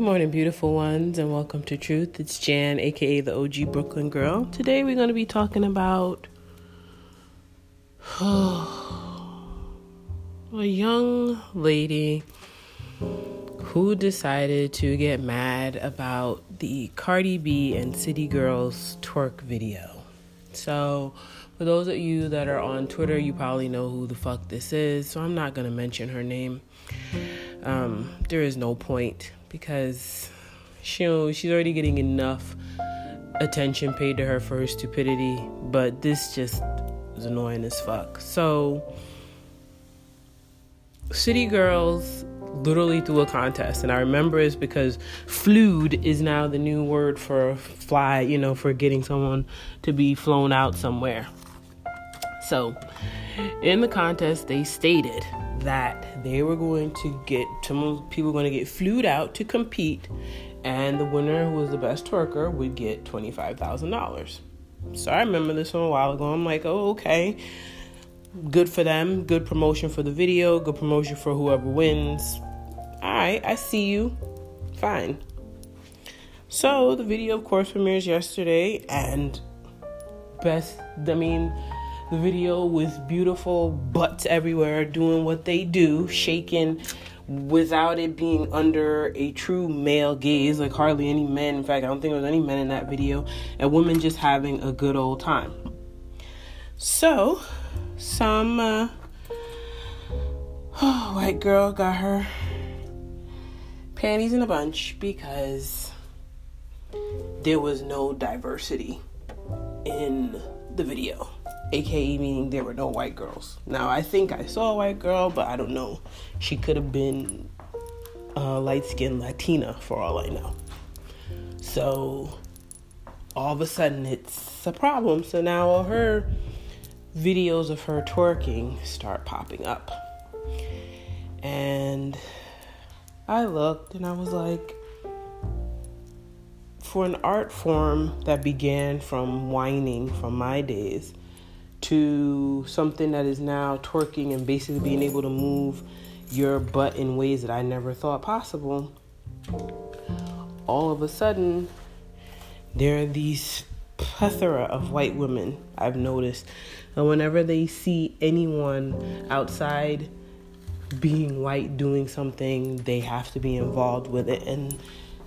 Good morning, beautiful ones, and welcome to Truth. It's Jan, aka the OG Brooklyn Girl. Today we're going to be talking about a young lady who decided to get mad about the Cardi B and City Girls twerk video. So, for those of you that are on Twitter, you probably know who the fuck this is, so I'm not going to mention her name. Um, there is no point because she she's already getting enough attention paid to her for her stupidity, but this just is annoying as fuck. So, City Girls literally threw a contest, and I remember it's because flewed is now the new word for fly, you know, for getting someone to be flown out somewhere. So, in the contest, they stated that they were going to get some people were going to get flewed out to compete, and the winner, who was the best twerker, would get twenty five thousand dollars. So I remember this from a while ago. I'm like, oh okay, good for them, good promotion for the video, good promotion for whoever wins. All right, I see you. Fine. So the video, of course, premieres yesterday, and best. I mean the video with beautiful butts everywhere doing what they do, shaking without it being under a true male gaze, like hardly any men. In fact, I don't think there was any men in that video, and women just having a good old time. So, some uh, oh, white girl got her panties in a bunch because there was no diversity in the video aka meaning there were no white girls. Now I think I saw a white girl, but I don't know. She could have been uh, a light skinned Latina for all I know. So all of a sudden it's a problem. So now all her videos of her twerking start popping up. And I looked and I was like, for an art form that began from wining from my days, to something that is now twerking and basically being able to move your butt in ways that I never thought possible, all of a sudden, there are these plethora of white women I've noticed. And whenever they see anyone outside being white doing something, they have to be involved with it. And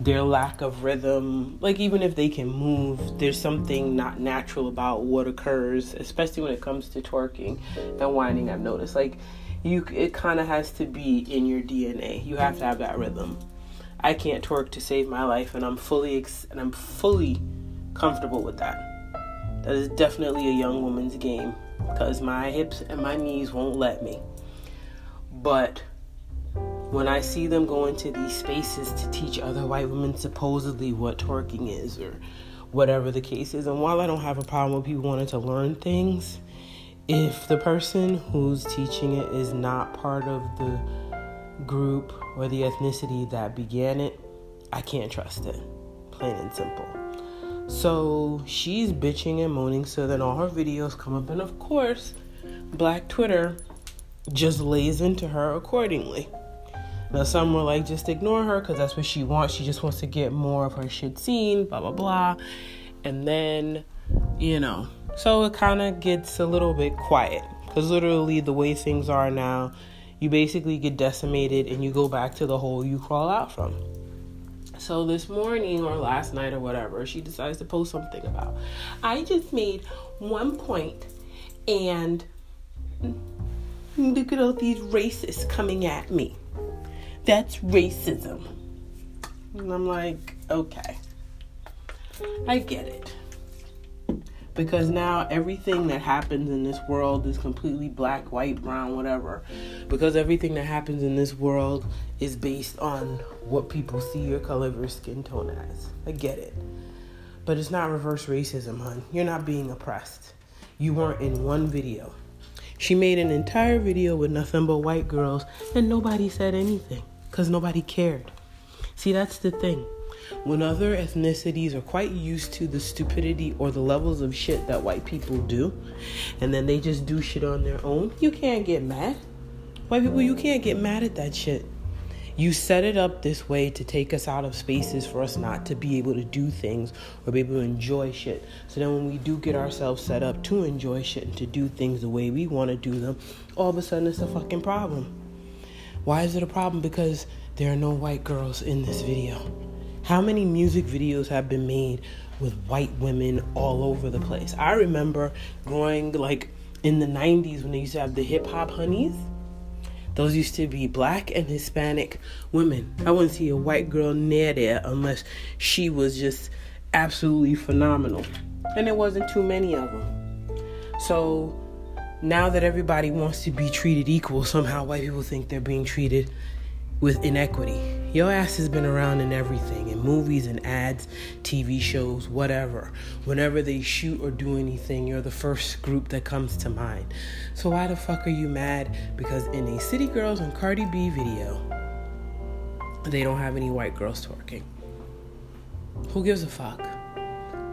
their lack of rhythm like even if they can move there's something not natural about what occurs especially when it comes to twerking and wining i've noticed. Like you it kind of has to be in your dna you have to have that rhythm. I can't twerk to save my life and i'm fully ex- and i'm fully comfortable with that. That is definitely a young woman's game because my hips and my knees won't let me. But when I see them go into these spaces to teach other white women supposedly what twerking is or whatever the case is, and while I don't have a problem with people wanting to learn things, if the person who's teaching it is not part of the group or the ethnicity that began it, I can't trust it. Plain and simple. So she's bitching and moaning, so then all her videos come up, and of course, Black Twitter just lays into her accordingly. Now, some were like, just ignore her because that's what she wants. She just wants to get more of her shit seen, blah, blah, blah. And then, you know, so it kind of gets a little bit quiet because literally the way things are now, you basically get decimated and you go back to the hole you crawl out from. So this morning or last night or whatever, she decides to post something about, I just made one point and look at all these racists coming at me. That's racism. And I'm like, okay. I get it. Because now everything that happens in this world is completely black, white, brown, whatever. Because everything that happens in this world is based on what people see your color of your skin tone as. I get it. But it's not reverse racism, hon. You're not being oppressed. You weren't in one video. She made an entire video with nothing but white girls, and nobody said anything because nobody cared. See, that's the thing. When other ethnicities are quite used to the stupidity or the levels of shit that white people do, and then they just do shit on their own, you can't get mad. White people, you can't get mad at that shit. You set it up this way to take us out of spaces for us not to be able to do things or be able to enjoy shit. So then when we do get ourselves set up to enjoy shit and to do things the way we want to do them, all of a sudden it's a fucking problem. Why is it a problem? Because there are no white girls in this video. How many music videos have been made with white women all over the place? I remember growing like in the 90s when they used to have the hip hop honeys. Those used to be black and Hispanic women. I wouldn't see a white girl near there unless she was just absolutely phenomenal. And there wasn't too many of them. So now that everybody wants to be treated equal, somehow white people think they're being treated with inequity. Your ass has been around in everything, in movies and ads, TV shows, whatever. Whenever they shoot or do anything, you're the first group that comes to mind. So why the fuck are you mad? Because in a City Girls and Cardi B video, they don't have any white girls twerking. Who gives a fuck?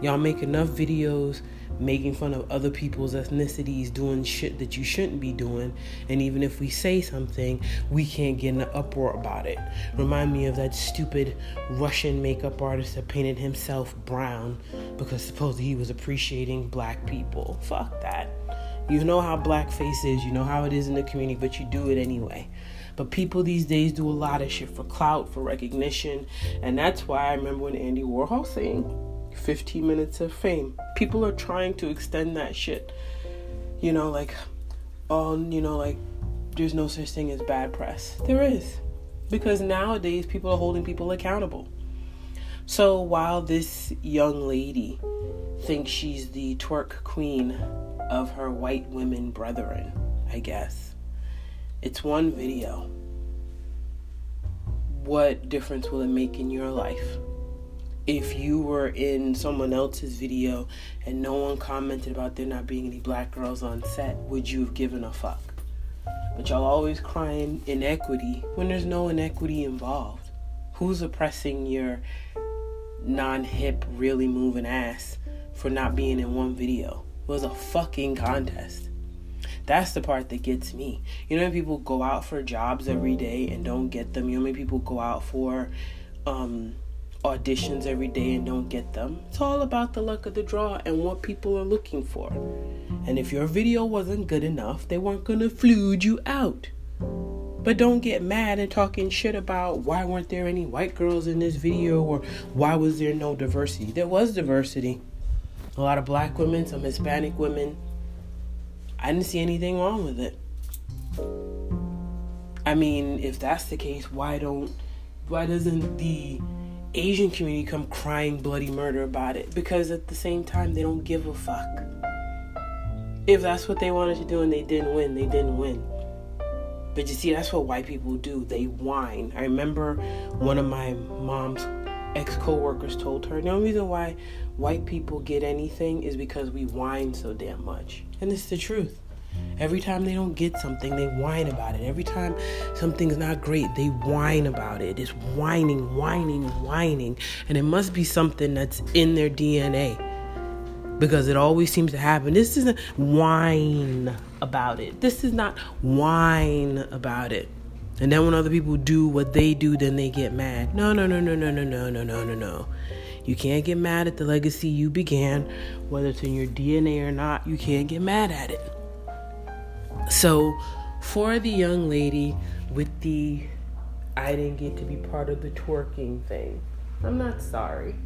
Y'all make enough videos making fun of other people's ethnicities doing shit that you shouldn't be doing. And even if we say something, we can't get in an uproar about it. Remind me of that stupid Russian makeup artist that painted himself brown because supposedly he was appreciating black people. Fuck that. You know how blackface is, you know how it is in the community, but you do it anyway. But people these days do a lot of shit for clout, for recognition, and that's why I remember when Andy Warhol saying, 15 minutes of fame. People are trying to extend that shit. You know, like, on, you know, like, there's no such thing as bad press. There is. Because nowadays people are holding people accountable. So while this young lady thinks she's the twerk queen of her white women brethren, I guess, it's one video. What difference will it make in your life? If you were in someone else's video and no one commented about there not being any black girls on set, would you have given a fuck? But y'all always crying inequity when there's no inequity involved. Who's oppressing your non hip, really moving ass for not being in one video? It was a fucking contest. That's the part that gets me. You know, when people go out for jobs every day and don't get them. You know, many people go out for um, auditions every day and don't get them. It's all about the luck of the draw and what people are looking for. And if your video wasn't good enough, they weren't gonna flood you out. But don't get mad and talking shit about why weren't there any white girls in this video or why was there no diversity. There was diversity. A lot of black women, some Hispanic women. I didn't see anything wrong with it. I mean, if that's the case, why don't why doesn't the Asian community come crying bloody murder about it because at the same time they don't give a fuck. If that's what they wanted to do and they didn't win, they didn't win. But you see, that's what white people do. They whine. I remember one of my mom's ex co workers told her the only reason why white people get anything is because we whine so damn much. And it's the truth. Every time they don't get something, they whine about it. Every time something's not great, they whine about it. It's whining, whining, whining. And it must be something that's in their DNA because it always seems to happen. This isn't whine about it. This is not whine about it. And then when other people do what they do, then they get mad. No, no, no, no, no, no, no, no, no, no, no. You can't get mad at the legacy you began, whether it's in your DNA or not. You can't get mad at it. So, for the young lady with the I didn't get to be part of the twerking thing, I'm not sorry.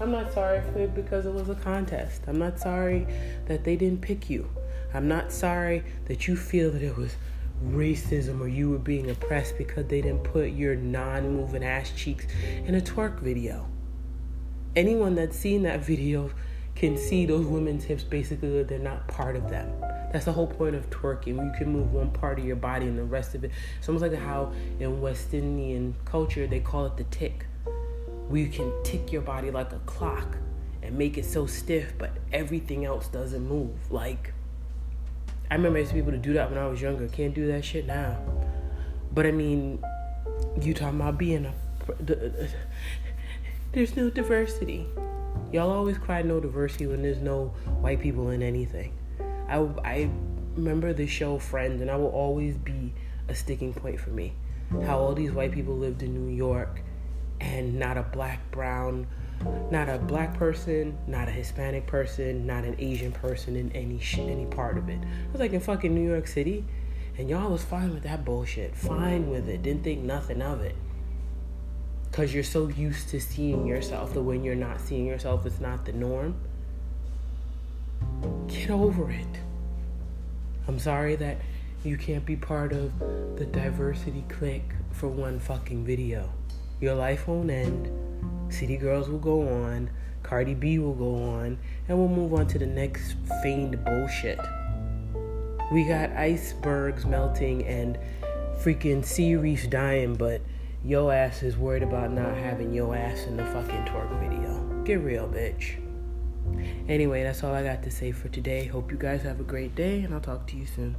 I'm not sorry for it because it was a contest. I'm not sorry that they didn't pick you. I'm not sorry that you feel that it was racism or you were being oppressed because they didn't put your non moving ass cheeks in a twerk video. Anyone that's seen that video can see those women's hips basically they're not part of them. That's the whole point of twerking. You can move one part of your body and the rest of it. It's almost like how in West Indian culture they call it the tick. Where you can tick your body like a clock and make it so stiff, but everything else doesn't move. Like I remember I used to be able to do that when I was younger. Can't do that shit now. But I mean, you talking about being a there's no diversity. Y'all always cry no diversity when there's no white people in anything. I, I remember the show Friends, and I will always be a sticking point for me. how all these white people lived in New York and not a black, brown, not a black person, not a Hispanic person, not an Asian person in any sh- any part of it. I was like in fucking New York City, and y'all was fine with that bullshit, fine with it, didn't think nothing of it. Cause you're so used to seeing yourself that when you're not seeing yourself, it's not the norm. Get over it. I'm sorry that you can't be part of the diversity clique for one fucking video. Your life won't end. City Girls will go on. Cardi B will go on. And we'll move on to the next feigned bullshit. We got icebergs melting and freaking sea reefs dying, but yo ass is worried about not having yo ass in the fucking twerk video. Get real, bitch. Anyway, that's all I got to say for today. Hope you guys have a great day, and I'll talk to you soon.